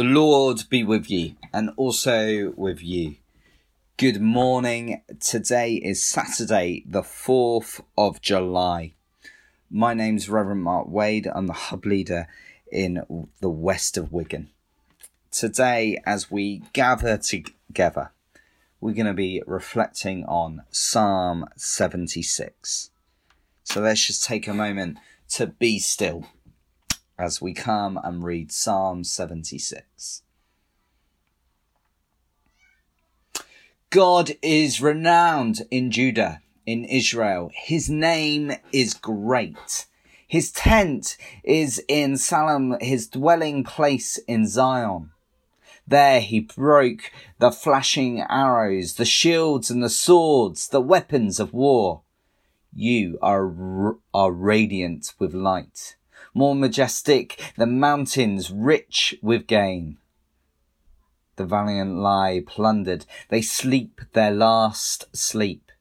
The Lord be with you and also with you. Good morning. Today is Saturday, the 4th of July. My name's Reverend Mark Wade. I'm the hub leader in the west of Wigan. Today, as we gather together, we're going to be reflecting on Psalm 76. So let's just take a moment to be still as we come and read Psalm 76. God is renowned in Judah, in Israel. His name is great. His tent is in Salem, his dwelling place in Zion. There he broke the flashing arrows, the shields and the swords, the weapons of war. You are, are radiant with light more majestic than mountains rich with game. The valiant lie plundered, they sleep their last sleep.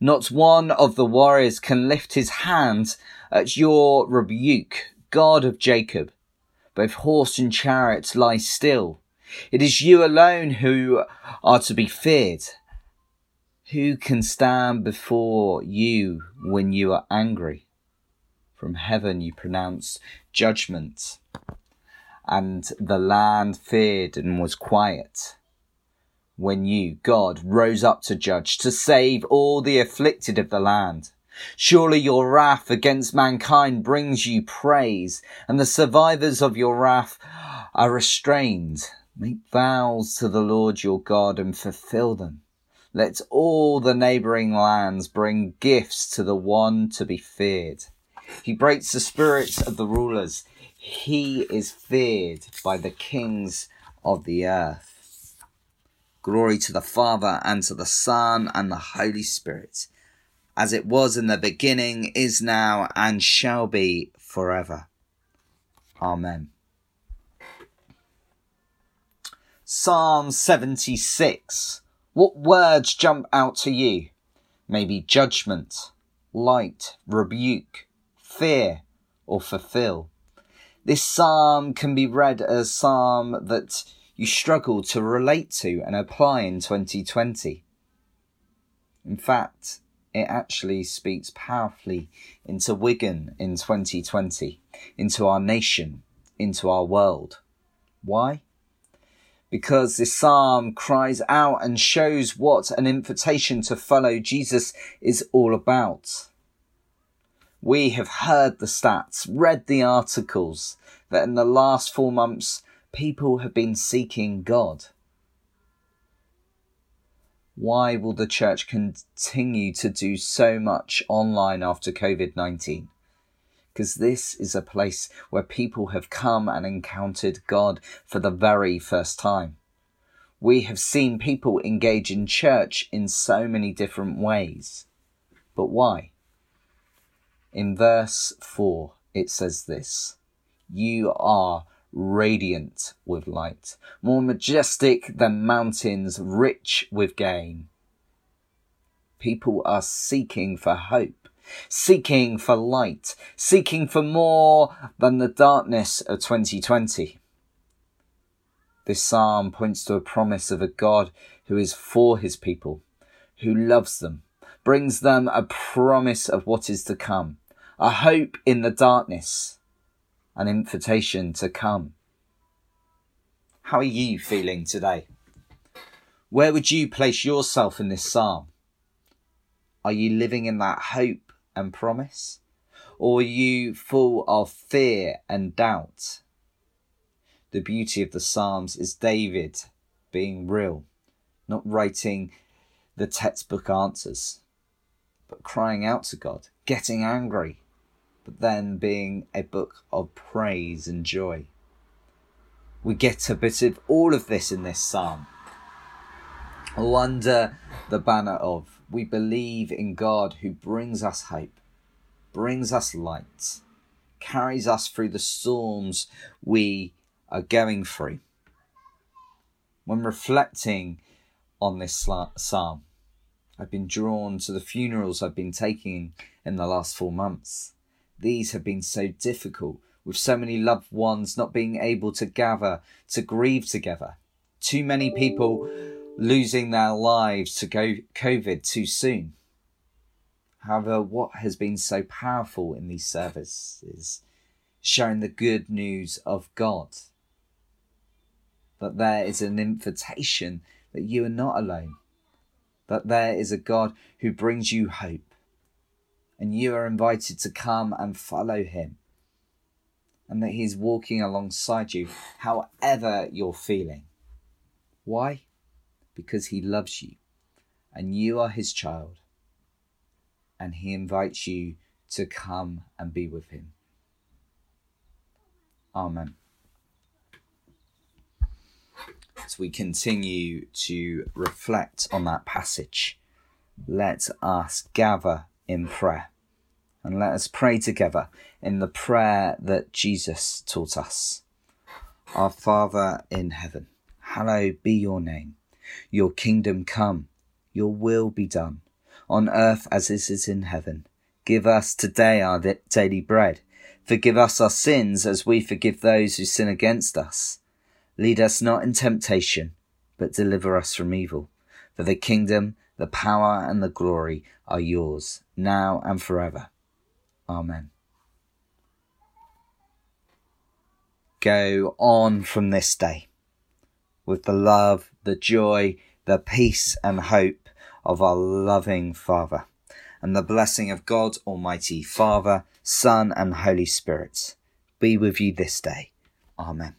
Not one of the warriors can lift his hand at your rebuke, God of Jacob. Both horse and chariot lie still. It is you alone who are to be feared. Who can stand before you when you are angry? From heaven you pronounced judgment, and the land feared and was quiet. When you, God, rose up to judge, to save all the afflicted of the land. Surely your wrath against mankind brings you praise, and the survivors of your wrath are restrained. Make vows to the Lord your God and fulfill them. Let all the neighbouring lands bring gifts to the one to be feared. He breaks the spirits of the rulers. He is feared by the kings of the earth. Glory to the Father, and to the Son, and the Holy Spirit, as it was in the beginning, is now, and shall be forever. Amen. Psalm 76. What words jump out to you? Maybe judgment, light, rebuke, fear, or fulfill. This psalm can be read as a psalm that you struggle to relate to and apply in 2020. In fact, it actually speaks powerfully into Wigan in 2020, into our nation, into our world. Why? Because this psalm cries out and shows what an invitation to follow Jesus is all about. We have heard the stats, read the articles that in the last four months, people have been seeking God. Why will the church continue to do so much online after COVID 19? Because this is a place where people have come and encountered God for the very first time. We have seen people engage in church in so many different ways. But why? In verse 4, it says this You are radiant with light, more majestic than mountains, rich with gain. People are seeking for hope, seeking for light, seeking for more than the darkness of 2020. This psalm points to a promise of a God who is for his people, who loves them, brings them a promise of what is to come, a hope in the darkness, an invitation to come. How are you feeling today? Where would you place yourself in this psalm? Are you living in that hope and promise? Or are you full of fear and doubt? The beauty of the Psalms is David being real, not writing the textbook answers, but crying out to God, getting angry, but then being a book of praise and joy. We get a bit of all of this in this psalm. All under the banner of we believe in God who brings us hope, brings us light, carries us through the storms we are going through. When reflecting on this psalm, I've been drawn to the funerals I've been taking in the last four months. These have been so difficult with so many loved ones not being able to gather to grieve together. Too many people losing their lives to COVID too soon. However, what has been so powerful in these services is sharing the good news of God. That there is an invitation that you are not alone. That there is a God who brings you hope. And you are invited to come and follow him and that He's walking alongside you, however you're feeling. Why? Because He loves you and you are His child, and He invites you to come and be with Him. Amen. As we continue to reflect on that passage, let us gather in prayer. And let us pray together in the prayer that Jesus taught us. Our Father in heaven, hallowed be your name. Your kingdom come, your will be done, on earth as it is in heaven. Give us today our daily bread. Forgive us our sins as we forgive those who sin against us. Lead us not in temptation, but deliver us from evil. For the kingdom, the power, and the glory are yours, now and forever. Amen. Go on from this day with the love, the joy, the peace, and hope of our loving Father, and the blessing of God Almighty, Father, Son, and Holy Spirit be with you this day. Amen.